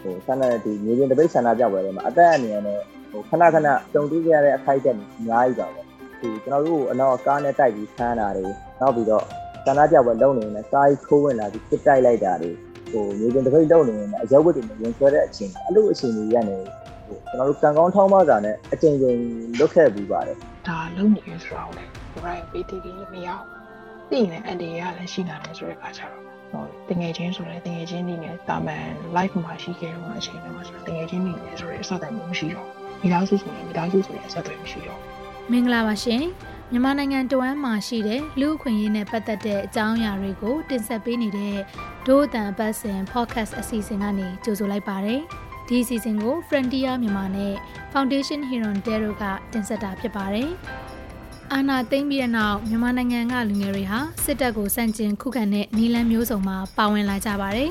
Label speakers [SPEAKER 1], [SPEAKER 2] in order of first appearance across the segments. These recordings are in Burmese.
[SPEAKER 1] ဟိုဆန္ဒဒီမြေပြင်တပိတ်ဆန္ဒပြပွဲတွေမှာအသက်အနေနဲ့ဟိုခဏခဏတုံတူးကြရတဲ့အခိုက်အတန့်အများကြီးပါပဲဒီကျွန်တော်တို့အနောက်ကားနဲ့တိုက်ပြီးဆန်းတာတွေနောက်ပြီးတော့ဆန္ဒပြပွဲလုပ်နေရင်ကားကြီးခိုးဝင်လာပြီးစစ်တိုက်လိုက်တာတွေဟိုမြေပြင်တပိတ်လုပ်နေရင်အရောက်ဝတ်တွေနဲ့ဝင်ဆွဲတဲ့အချိန်အဲ့လိုအချိန်ကြီးရနေဟိုကျွန်တော်တို့ကံကောင်းထောင်းပါစာနဲ့အချိန်ချင်းလွတ်ခဲ့ပြီးပါတယ်
[SPEAKER 2] ဒါလုံနေရဆိုတော့လေဘရိုင်ပေးတီးပြီးမရအောင် သိရင်အန်ဒီရလည်းရှိလာတယ်ဆိုတဲ့အခါကျတော့ဟိုတငယ်ချင်းဆိုလည်းတငယ်ချင်းနေနဲ့တာမန် live မှာရှိခဲ့တော့အချိန်တုန်းကဆိုတငယ်ချင်းနေနဲ့ဆိုတဲ့အစတိုင်မရှိတော့မိသားစုဆိုရင်မိသားစုဆိုရင်အစတိုင်မရှိတော့
[SPEAKER 3] မင်္ဂလာပါရှင်မြန်မာနိုင်ငံတဝမ်းမှာရှိတဲ့လူအခွင့်အရေးနဲ့ပတ်သက်တဲ့အကြောင်းအရာတွေကိုတင်ဆက်ပေးနေတဲ့ဒို့အတန်အပတ်စဉ် podcast အစီအစဉ်ကနေကြိုဆိုလိုက်ပါတယ်ဒီအစီအစဉ်ကို Frontier မြန်မာနဲ့ Foundation Heron Dero ကတင်ဆက်တာဖြစ်ပါတယ် အာနာသိမ့်ပြီးတဲ့နောက်မြန်မာနိုင်ငံကလူငယ်တွေဟာစစ်တပ်ကိုစန့်ကျင်ခုခံတဲ့နီလန်းမျိုးစုံမှာပါဝင်လာကြပါတယ်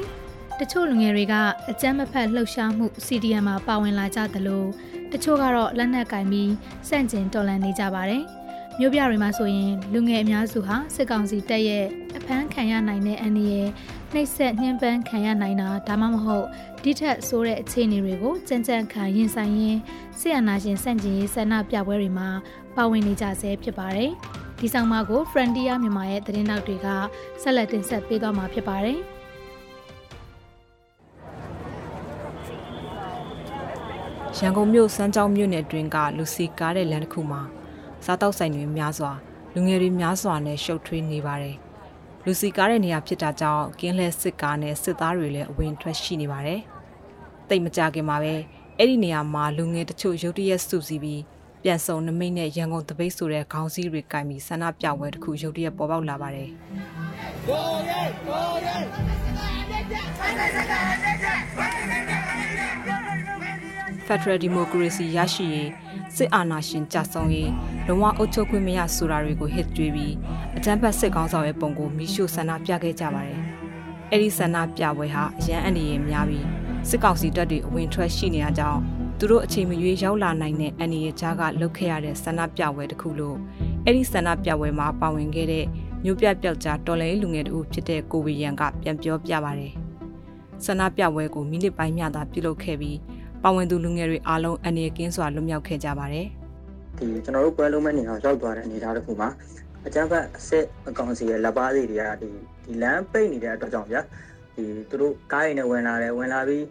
[SPEAKER 3] တချို့လူငယ်တွေကအကြမ်းမဖက်လှုပ်ရှားမှု CDM မှာပါဝင်လာကြသလိုတချို့ကတော့လက်နက်ကင်ပြီးစန့်ကျင်တော်လှန်နေကြပါတယ်။မြို့ပြတွေမှာဆိုရင်လူငယ်အများစုဟာစစ်ကောင်စီတပ်ရဲ့အဖမ်းခံရနိုင်တဲ့အန္တရာယ် နှိပ်စက်နှင်းပန်းခံရနိုင်တာဒါမှမဟုတ်ဒီထက်ဆိုးတဲ့အခြေအနေတွေကိုကြမ်းကြမ်းခံရင်ဆိုင်ရင်းဆီယနာရှင်စန့်ကျင်ရေးဆန္ဒပြပွဲတွေမှာပါဝင်နေကြဆဲဖြစ်ပါတယ်။ဒီဆောင်မကို Frontier မြန်မာရဲ့သတင်းတောက်တွေကဆက်လက်တင်ဆက်ပေးသွားမှာဖြစ်ပါတယ်။
[SPEAKER 4] ရန်ကုန်မြို့စမ်းကြောင်းမြို့နယ်အတွင်းကလူစီကားတဲ့လမ်းတစ်ခုမှာစားတောက်ဆိုင်တွေများစွာလူငယ်တွေများစွာနဲ့ရှုပ်ထွေးနေပါတယ်။ လူစီကားတဲ့နေရာဖြစ်တာကြောင့်ကင်းလဲစစ်ကားနဲ့စစ်သားတွေလည်းအဝင်ထွက်ရှိနေပါတယ်။တိတ်မကြခင်မှာပဲအဲ့ဒီနေရာမှာလူငယ်တချို့ရုတ်တရက်စုစည်းပြီးပြန်စုံနမိတ်နဲ့ရန်ကုန်တပိတ်ဆိုတဲ့ခေါင်းစည်းတွေကင်ပြီးဆန္ဒပြပွဲတစ်ခုရုတ်တရက်ပေါ်ပေါက်လာပါတယ်။ Federal Democracy ရရှိရေးစ စ်အာဏာရှင်ကြဆုံးရေးလုံဝအုပ်ချုပ်ခွင့်မရဆိုတာတွေကိုဟစ်ကြွေးပြီးအကြမ်းဖက်စစ်ကောင်ဆောင်ရဲ့ပုံကိုမိရှုဆန္ဒပြခဲ့ကြပါတယ်။အဲ့ဒီဆန္ဒပြပွဲဟာအရန်အနေရများပြီးစစ်ကောင်စီတပ်တွေအဝင်ထွက်ရှိနေကြကြောင်းသူတို့အချိန်မရွေးရောက်လာနိုင်တဲ့အနေရကြားကလှုပ်ခဲ့ရတဲ့ဆန္ဒပြပွဲတစ်ခုလို့အဲ့ဒီဆန္ဒပြပွဲမှာပါဝင်ခဲ့တဲ့မြို့ပြပျောက်ကြားတော်လှန်ရေးလူငယ်တို့ဖြစ်တဲ့ကိုဝီရန်ကပြန်ပြောပြပါတယ်။ဆန္ဒပြပွဲကိုမိနစ်ပိုင်းမျှသာပြုလုပ်ခဲ့ပြီး ပါဝင်သူလူငယ်တွေအားလုံးအနေကင်းစွာလွတ်မြောက်ခဲ့ကြပါတယ်။
[SPEAKER 1] ဒီကျွန်တော်တို့ပွဲလုံးမဲ့နေအောင်ရောက်သွားတဲ့အနေအထားတစ်ခုမှာအကြမ်းဖက်အစစ်အကောင်စီရဲ့လက်ပါးလေးတွေကဒီဒီလမ်းပိတ်နေတဲ့အတွက်ကြောင့်ဗျာဒီသူတို့ကားရည်နဲ့ဝင်လာတယ်ဝင်လာပြီး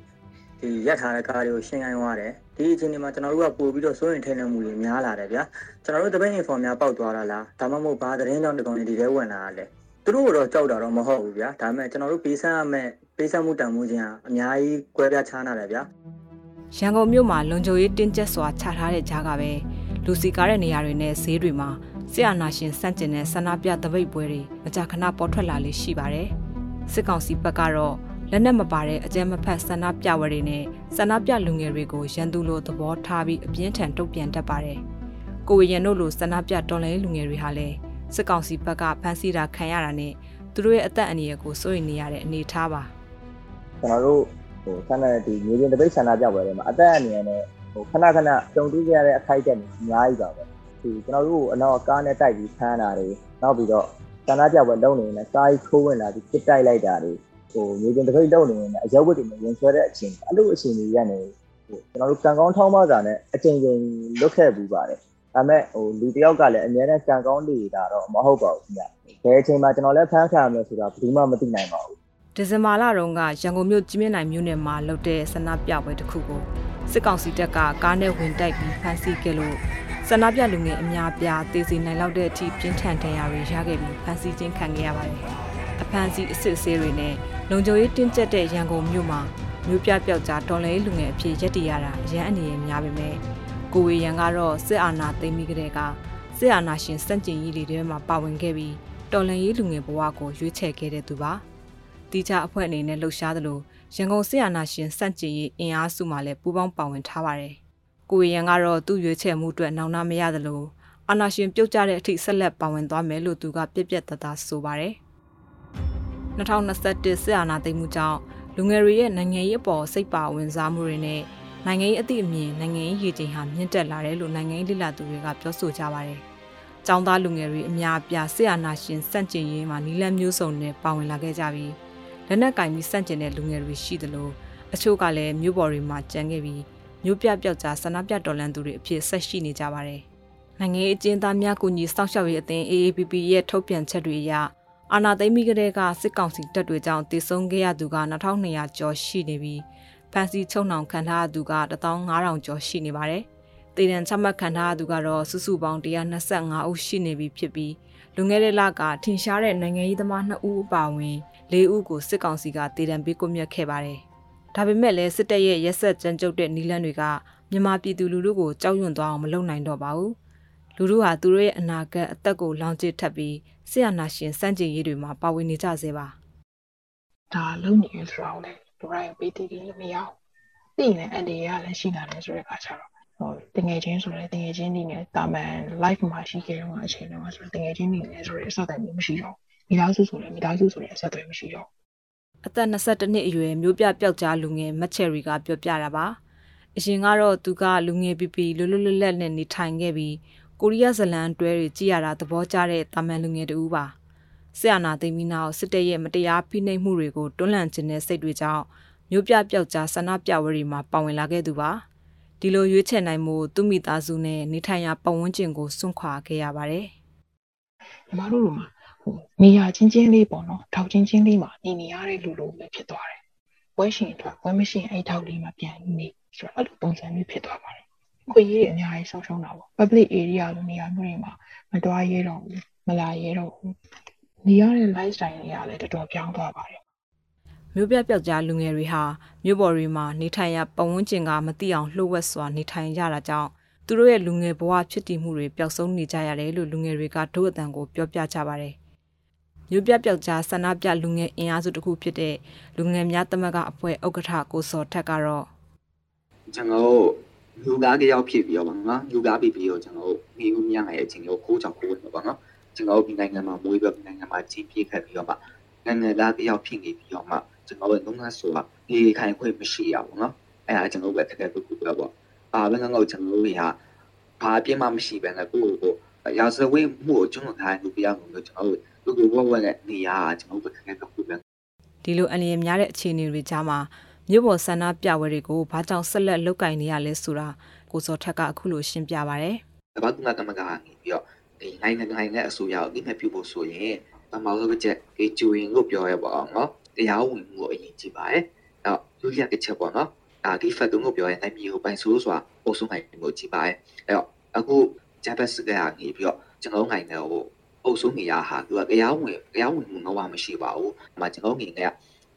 [SPEAKER 1] ဒီရက်ထားတဲ့ကားတွေကိုရှင်းခိုင်းသွားတယ်ဒီအချိန်ဒီမှာကျွန်တော်တို့ကပို့ပြီးတော့စိုးရင်ထိန်နေမှုတွေများလာတယ်ဗျာကျွန်တော်တို့တပိတ်အင်ဖော်များပေါက်သွားတာလားဒါမှမဟုတ်ဘာသတင်းကြောင့်ဒီကောင်တွေဒီထဲဝင်လာတာလဲသူတို့ကတော့ကြောက်တာတော့မဟုတ်ဘူးဗျာဒါပေမဲ့ကျွန်တော်တို့ပေးဆန်းရမယ့်ပေးဆန်းမှုတန်မှုချင်းကအများကြီးကွဲပြားခြားနာတယ်ဗျာ
[SPEAKER 4] ရန်ကုန်မြို့မှာလုံခြုံရေးတင်းကျပ်စွာချထားတဲ့ကြားကပဲလူစီကားတဲ့နေရာတွေနဲ့ဈေးတွေမှာဆရာနာရှင်စန့်ကျင်တဲ့ဆန္ဒပြတပိတ်ပွဲတွေမကြာခဏပေါ်ထွက်လာလေးရှိပါတယ်။စစ်ကောင်စီဘက်ကတော့လက်နက်မပါတဲ့အကြမ်းမဖက်ဆန္ဒပြပွဲတွေနဲ့ဆန္ဒပြလူငယ်တွေကိုရန်သူလိုသဘောထားပြီးအပြင်းထန်တုံ့ပြန်တတ်ပါတယ်။ကိုဝေရန်တို့လိုဆန္ဒပြတော်လှန်ရေးလူငယ်တွေဟာလည်းစစ်ကောင်စီဘက်ကဖမ်းဆီးတာခံရတာနဲ့သူတို့ရဲ့အသက်အန္တရာယ်ကိုစိုးရိမ်နေရတဲ့အနေအထားပါ
[SPEAKER 1] ကျွန်တော်တို့ ဟိုဆန္ဒဒီမြေပြင်တပိတ်ဆန္ဒပြပွဲတွေမှာအသက်အန္တရာယ်နဲ့ဟိုခဏခဏတုံတူးကြရတဲ့အခိုက်အတန့်အများကြီးပါပဲဒီကျွန်တော်တို့အနောက်ကားနဲ့တိုက်ပြီးဆန်းတာတွေနောက်ပြီးတော့ဆန္ဒပြပွဲလုပ်နေရင်ကားကြီးခိုးဝင်လာပြီးစစ်တိုက်လိုက်တာတွေဟိုမြေပြင်တပိတ်လုပ်နေရင်အရောက်ဝတ်တွေနဲ့ဝင်ဆွဲတဲ့အချိန်အဲ့လိုအချိန်တွေရနေဟိုကျွန်တော်တို့ကံကောင်းထောင်းပါစာနဲ့အချိန်ချင်းလွတ်ခဲ့ပြီးပါတယ်ဒါပေမဲ့ဟိုလူတယောက်ကလည်းအများနဲ့ကံကောင်းနေတာတော့မဟုတ်ပါဘူးခင်ဗျဘယ်အချိန်မှာကျွန်တော်လည်းဖမ်းခံရမလဲဆိုတာဘယ်သူမှမသိနိုင်ပါဘူး
[SPEAKER 4] ဒီဇင်ဘာလတုန်းကရန်ကုန်မြို့ကြီးမြင့်နိုင်မြို့နယ်မှာလုပ်တဲ့ဆန္ဒပြပွဲတစ်ခုကိုစစ်ကောင်စီတပ်ကကားနဲ့ဝင်တိုက်ပြီးဖမ်းဆီးခဲ့လို့ဆန္ဒပြလူငယ်အများပြားတေစီနိုင်လောက်တဲ့အထိပြင်းထန်ဒဏ်ရာတွေရခဲ့ပြီးဖမ်းဆီးခြင်းခံခဲ့ရပါတယ်။အဖမ်းဆီးအစစ်အဆေးတွေနဲ့လုံခြုံရေးတင်းကျပ်တဲ့ရန်ကုန်မြို့မှာမြို့ပြပျောက်ကြားတော်လှန်ရေးလူငယ်အဖြစ်ရက်တည်ရတာရန်အနေနဲ့များပေမဲ့ကိုဝေရန်ကတော့စစ်အာဏာသိမ်းပြီးကတည်းကစစ်အာဏာရှင်စန့်ကျင်ရေးတွေထဲမှာပါဝင်ခဲ့ပြီးတော်လှန်ရေးလူငယ်ဘဝကိုရွေးချယ်ခဲ့တဲ့သူပါ။ တီချအဖွဲ့အနေနဲ့လှုပ်ရှားသလိုရန်ကုန်စစ်အာဏာရှင်စန့်ကျင်ရေးအင်အားစုမှလည်းပူးပေါင်းပါဝင်ထားပါတယ်။ကိုဝေရန်ကတော့သူ့ရွေးချယ်မှုအတွက်နောင်နာမရသလိုအာဏာရှင်ပြုတ်ကျတဲ့အထိဆက်လက်ပါဝင်သွားမယ်လို့သူကပြက်ပြက်သားသားဆိုပါတယ်။2021စစ်အာဏာသိမ်းမှုကြောင့်လူငယ်တွေရဲ့နိုင်ငံရေးအပေါ်စိတ်ပါဝင်စားမှုတွေနဲ့နိုင်ငံရေးအသည့်အမြင်နိုင်ငံရေးရည်ချိန်ဟာမြင့်တက်လာတယ်လို့နိုင်ငံရေးလိလာသူတွေကပြောဆိုကြပါတယ်။ចောင်းသားလူငယ်တွေအများအပြားဆရာနာရှင်စန့်ကျင်ရေးမှာနီလန်းမျိုးစုံနဲ့ပါဝင်လာခဲ့ကြပြီး လက်နက်ကင်ပြီးစန့်ကျင်တဲ့လူငယ်တွေရှိသလိုအချို့ကလည်းမြို့ပေါ်တွေမှာကြံခဲ့ပြီးမြို့ပြပျောက်ကြားဆန္ဒပြတော်လှန်သူတွေအဖြစ်ဆက်ရှိနေကြပါတယ်။နိုင်ငံရေးအကျဉ်းသားများကူညီစောင့်ရှောက်ရေးအသင်း AAPP ရဲ့ထုတ်ပြန်ချက်တွေအရအာဏာသိမ်းပြီးကတည်းကစစ်ကောင်စီတပ်တွေကြောင့်တည်ဆုံခဲ့ရသူက2200ကျော်ရှိနေပြီးဖန်စီချုံနှောင်ခံထားသူက15000ကျော်ရှိနေပါတယ်။တည်တံချမှတ်ခံထားသူကတော့စုစုပေါင်း125ဦးရှိနေပြီဖြစ်ပြီးလူငယ်တဲ့လကထင်ရှားတဲ့နိုင်ငံရေးသမား2ဦးအပါအဝင် ၄ဦးကိုစစ်ကောင်စီကတည်တံပေးကွပ်မျက်ခဲ့ပါတယ်။ဒါပေမဲ့လည်းစစ်တပ်ရဲ့ရက်ဆက်ကြမ်းကြုတ်တဲ့နီလန်းတွေကမြန်မာပြည်သူလူထုကိုကြောက်ရွံ့သွားအောင်မလုပ်နိုင်တော့ပါဘူး။လူထုဟာသူတို့ရဲ့အနာဂတ်အသက်ကိုလောင်ကျစ်ထပ်ပြီးဆရာနာရှင်စန့်ကျင်ရေးတွေမှာပါဝင်နေကြစေပါ
[SPEAKER 2] ဒါလုံနေရဆိုတော့လေဒရိုင်းပေးတည်တယ်မရအောင်သိရင်အန်ဒီရလည်းရှိလာတယ်ဆိုတဲ့အခါကျတော့ဟိုတငယ်ချင်းဆိုလည်းတငယ်ချင်းနေနဲ့တာမန် live မှာရှိခဲ့တော့အချိန်တော့ဆိုတငယ်ချင်းနေနဲ့ဆိုတဲ့အဆက်အသွယ်မျိုးမရှိတော့ မိသားစုဆိုလည်းမိသားစုဆိုလည်းအဆက်အသွယ်မရှိတော့
[SPEAKER 4] အသက်22နှစ်အရွယ်မျိုးပြပျောက်ကြားလူငယ်မက်ချယ်ရီကပြောပြတာပါအရင်ကတော့သူကလူငယ်ပီပီလွတ်လွတ်လပ်လပ်နဲ့နေထိုင်ခဲ့ပြီးကိုရီးယားဇလန်တွဲတွေကြည်ရတာသဘောကျတဲ့တာမန်လူငယ်တူပါဆရာနာသိမ်းပြီးနောက်စစ်တပ်ရဲ့မတရားဖိနှိပ်မှုတွေကိုတွန်းလှန်ခြင်းနဲ့စိတ်တွေကြောင့်မျိုးပြပျောက်ကြားဆန္ဒပြပွဲတွေမှာပါဝင်လာခဲ့သူပါဒီလိုရွေးချယ်နိုင်မှုသူမိသားစုနဲ့နေထိုင်ရာပတ်ဝန်းကျင်ကိုစွန့်ခွာခဲ့ရပါတယ်
[SPEAKER 2] ညီမတို့လိုမှာဟို နေရာချင်းချင်းလေးပေါ့နော်ထောက်ချင်းချင်းလေးမှာနေနေရတဲ့လူလိုပဲဖြစ်သွားတယ်ဝဲရှင်အတွက်ဝဲမရှင်အဲ့ထောက်လေးမှာပြန်နေဆိုတော့အဲ့လိုပုံစံမျိုးဖြစ်သွားပါတယ်ခွေရေးအများကြီးဆုံးရှုံးတာပေါ့ public area လိုနေရာမျိုးတွေမှာမတွားရဲတော့ဘူးမလာရဲတော့ဘူးနေရတဲ့ lifestyle တွေကလည်းတော်တော်ပြောင်းသွားပါတယ်
[SPEAKER 4] မြို့ပြပျောက်ကြားလူငယ်တွေဟာမြို့ပေါ်တွေမှာနေထိုင်ရပတ်ဝန်းကျင်ကမသိအောင်လှုပ်ဝက်စွာနေထိုင်ရတာကြောင့်သူတို့ရဲ့လူငယ်ဘဝဖြစ်တည်မှုတွေပျောက်ဆုံးနေကြရတယ်လို့လူငယ်တွေကဒုအတန်ကိုပြောပြကြပါတယ်။ မြို့ပြပျောက်ကြားဆန္ဒပြလူငယ်အင်အားစုတစ်ခုဖြစ်တဲ့လူငယ်များတမကအဖွဲ့ဥက္ကဋ္ဌကိုစောထက်ကတော့
[SPEAKER 5] ကျွန်တော်လူကားတယောက်ဖြစ်ပြီးတော့ပါနော်လူကားပြီးပြီးတော့ကျွန်တော်နေဦးမြရဲ့အချိန်ကိုခိုးချောက်ခိုးဝင်တော့ပါနော်ကျွန်တော်ဒီနိုင်ငံမှာမွေးပြီးနိုင်ငံမှာကြီးပြည့်ခဲ့ပြီးတော့ပါနိုင်ငံသားတယောက်ဖြစ်နေပြီးတော့မှကျွန်တော်တို့ငါဆိုတာဒီခိုင်ခွင့်မရှိရဘူးနော်အဲ့ဒါကျွန်တော်ပဲတကယ်ကိုပြောပေါ့အာဘယ်ကတော့ကျွန်တော်တို့တွေကဘာအပြစ်မှမရှိဘဲနဲ့ကိုယ့်ကိုရာဇဝတ်မှုကိုကျွန်တော်ခိုင်းလို့ပြရမှာလို့ကျွန်တော်တို့ လူကိုဝဝနဲ့နေရကျွန်တော်တို့တကယ်ကိုပြော
[SPEAKER 4] ဒီလိုအလျင်များတဲ့အခြေအနေတွေကြားမှာမြို့ပေါ်ဆန္ဒပြပွဲတွေကိုဘာကြောင့်ဆက်လက်လုပ်ကင်နေရလဲဆိုတာကိုစောထက်ကအခုလိုရှင်းပြပါဗျ။
[SPEAKER 5] တပတ်ကကမကနေပြီးတော့ဒီနိုင်ငံနိုင်ငံအစိုးရကိုဒီမဲ့ပြုဖို့ဆိုရင်ပမာလို့ချက်ဒီကျူရင်လို့ပြောရပါအောင်နော်။တရားဝင်မှုအရင်ကြည့်ပါရဲ့။အဲ့လူရကချက်ပေါ့နော်။အာဒီဖတ်တုံးကိုပြောရင်နိုင်မျိုးပိုင်ဆိုးဆိုတာပို့ဆုံးနိုင်မှုကြည့်ပါရဲ့။အဲ့တော့အခုဂျပန်စကနေပြီးတော့ကျွန်တော်နိုင်ငံကို အုပ်စိုးနေရဟာသူကတရားဝင်တရားဝင်မှုတော့မရှိပါဘူး။အမှကျွန်တော်ငင်က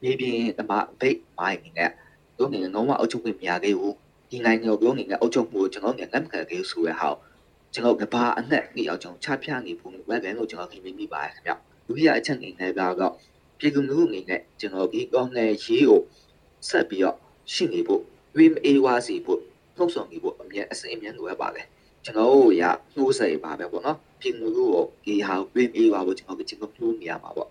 [SPEAKER 5] မြေပြင်တမဘိတ်မိုင်းနဲ့တို့ငင်လုံးဝအုပ်ချုပ်ခွင့်မရခဲ့ဘူးဒီနိုင်ငံကိုပြောနေတဲ့အုပ်ချုပ်မှုကိုကျွန်တော်ငင်လက်မခံခဲ့ဆိုရဟောက်ကျွန်တော်ကဘာအနှက်နေအောင်ကျွန်တော်ချပြနေဖို့ဝက်ကန်ကိုကျွန်တော်ခင်မိပါတယ်ခင်ဗျလူကြီးအချက်ငင်နဲ့ကတော့ပြည်သူလူငင်နဲ့ကျွန်တော်ဒီကောင်းတဲ့ရေးကိုဆက်ပြီးတော့ရှိနေဖို့ win a ဝါစီဖို့နှုတ်ဆောင်နေဖို့အမြဲအစဉ်အမြဲလိုအပ်ပါတယ်ကျွန်တော်တို့ရနှိုးဆက်ပါပဲပေါ့နော် ပြည်သူလူကိုဒီဟာ win a ဝါကိုကျွန်တော်ကကျွန်တော်နှိုးနေရမှာပေါ့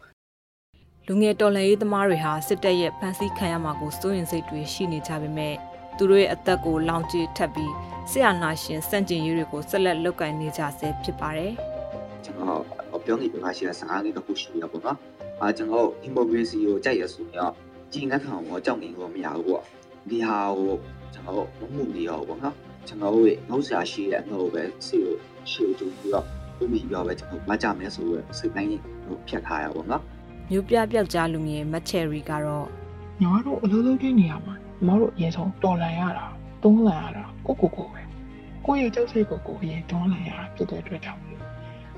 [SPEAKER 4] လူငယ်တော်လှန်ရေးသမားတွေဟာစစ်တပ်ရဲ့ဖမ်းဆီးခံရမှာကိုစိုးရင်စိတ်တွေရှိနေကြပေမဲ့သူတို့ရဲ့အသက်ကိုလောင်ကျွေးထပ်ပြီးဆရာနာရှင်စန့်ကျင်ရေးတွေကိုဆက်လက်လုပ်ကိုင်နေကြဆဲဖြစ်ပါတယ်။
[SPEAKER 5] ကျွန်တော်ပြောနေပါရှိတဲ့စကားလေးတစ်ခုရှိရပါတော့။အာကျွန်တော်ဒီမိုကရေစီကိုကြိုက်ရဆိုရင်ကြီးငတ်ခံကိုကြောက်နေလို့မရဘူးပေါ့။ဒီဟာကိုကျွန်တော်မမှုနေရောပေါ့နော်။ကျွန်တော်ရဲ့နှုတ်ရှာရှိတဲ့အနှုတ်ပဲစီကိုရှေ့ကျပြီးတော့ ဘုမိပြောပဲကျွန်တော်မကြမယ်ဆိုတော့စိတ်တိုင်းကိုဖြတ်ထားရပါတော့နော်။
[SPEAKER 4] မြို့ပြပြောက်ကြားလူငယ်မက်ချယ်ရီကတော့
[SPEAKER 2] ညီမတို့အလုပ်လုပ်တဲ့နေရာမှာညီမတို့အရင်ဆုံးတော်လန်ရတာတွန်းလန်ရတာကိုကိုကိုပဲကိုရဲ့ကြောက်စိတ်ကိုကိုအရင်တွန်းလန်ရတာဖြစ်တဲ့အတွက်ကြောင့်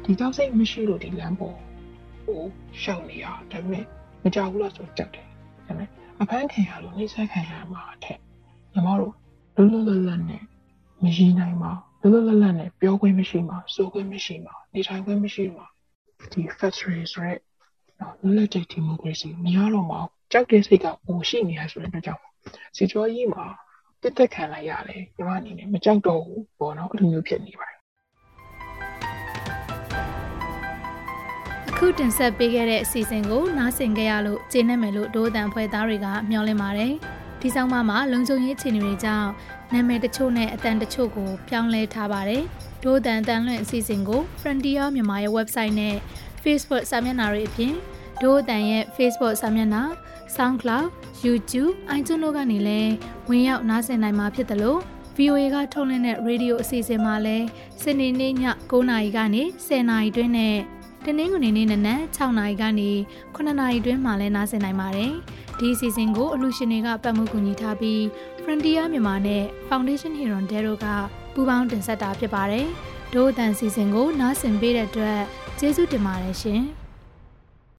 [SPEAKER 2] ဒီကြောက်စိတ်မရှိလို့ဒီလမ်းပေါ်ဟိုရှောက်နေရဒါပေမဲ့မကြောက်ဘူးလားဆိုကြောက်တယ်ဒါပေမဲ့အဖမ်းခံရလို့နှိမ့်ဆက်ခံရမှာအထက်ညီမတို့လွတ်လွတ်လပ်လပ်နဲ့မရည်နိုင်ပါလွတ် လွတ်လပ်လပ်နဲ့ပြောခွင့်မရှိမှာစိုးခွင့်မရှိမှာနေထိုင်ခွင့်မရှိမှာဒီ factory ဆိုရက်လွတ်လပ်တဲ့ဒီမိုကရေစီမရတော့မှကြောက်တဲ့စိတ်ကပုံရှိနေရဆိုတဲ့အတွက်ကြောင့်စီကျော်ကြီးမှာတစ်သက်ခံလိုက်ရတယ်ညီမအနေနဲ့မကြောက်တော့ဘူးပေါ့နော်အဲ့လိုမျိုးဖြစ်နေပါတယ်
[SPEAKER 3] အခုတင်ဆက်ပေးခဲ့တဲ့အစီအစဉ်ကိုနားဆင်ကြရလို့ကျေနပ်မယ်လို့ဒိုးအတန်ဖွဲ့သားတွေကမျှော်လင့်ပါတယ် ဒီဆောင်မမှာလုံခြုံရေးအခြေအနေတွေကြောင့်နာမည်တချို့နဲ့အတန်တချို့ကိုပြောင်းလဲထားပါတယ်ဒိုးတန်တန်လွင့်အစီအစဉ်ကို Frontier မြန်မာရဲ့ website နဲ့ Facebook စာမျက်နှာတွေအပြင်ဒိုးတန်ရဲ့ Facebook စာမျက်နှာ SoundCloud YouTube iTunes တို့ကနေလည်းဝင်ရောက်နားဆင်နိုင်မှာဖြစ်တယ်လို့ VOA ကထုတ်လွှင့်တဲ့ရေဒီယိုအစီအစဉ်မှာလည်းစနေနေ့ည9:00နာရီကနေ10:00နာရီတွင်းနဲ့တနင်္ဂနွေနေ့နနက်6:00နာရီကနေ9:00နာရီတွင်းမှာလည်းနားဆင်နိုင်ပါတယ်။ ဒီအစီအစဉ်ကိုအလူရှင်တွေကပတ်မှုကူညီထားပြီး Frontier မြန်မာနဲ့ Foundation Hero Dero ကပူးပေါင်းတင်ဆက်တာဖြစ်ပါတယ်။ဒို့အတန်စီစဉ်ကိုနားဆင်ပေးတဲ့အတွက်ကျေးဇူးတင်ပါတယ်ရှင်။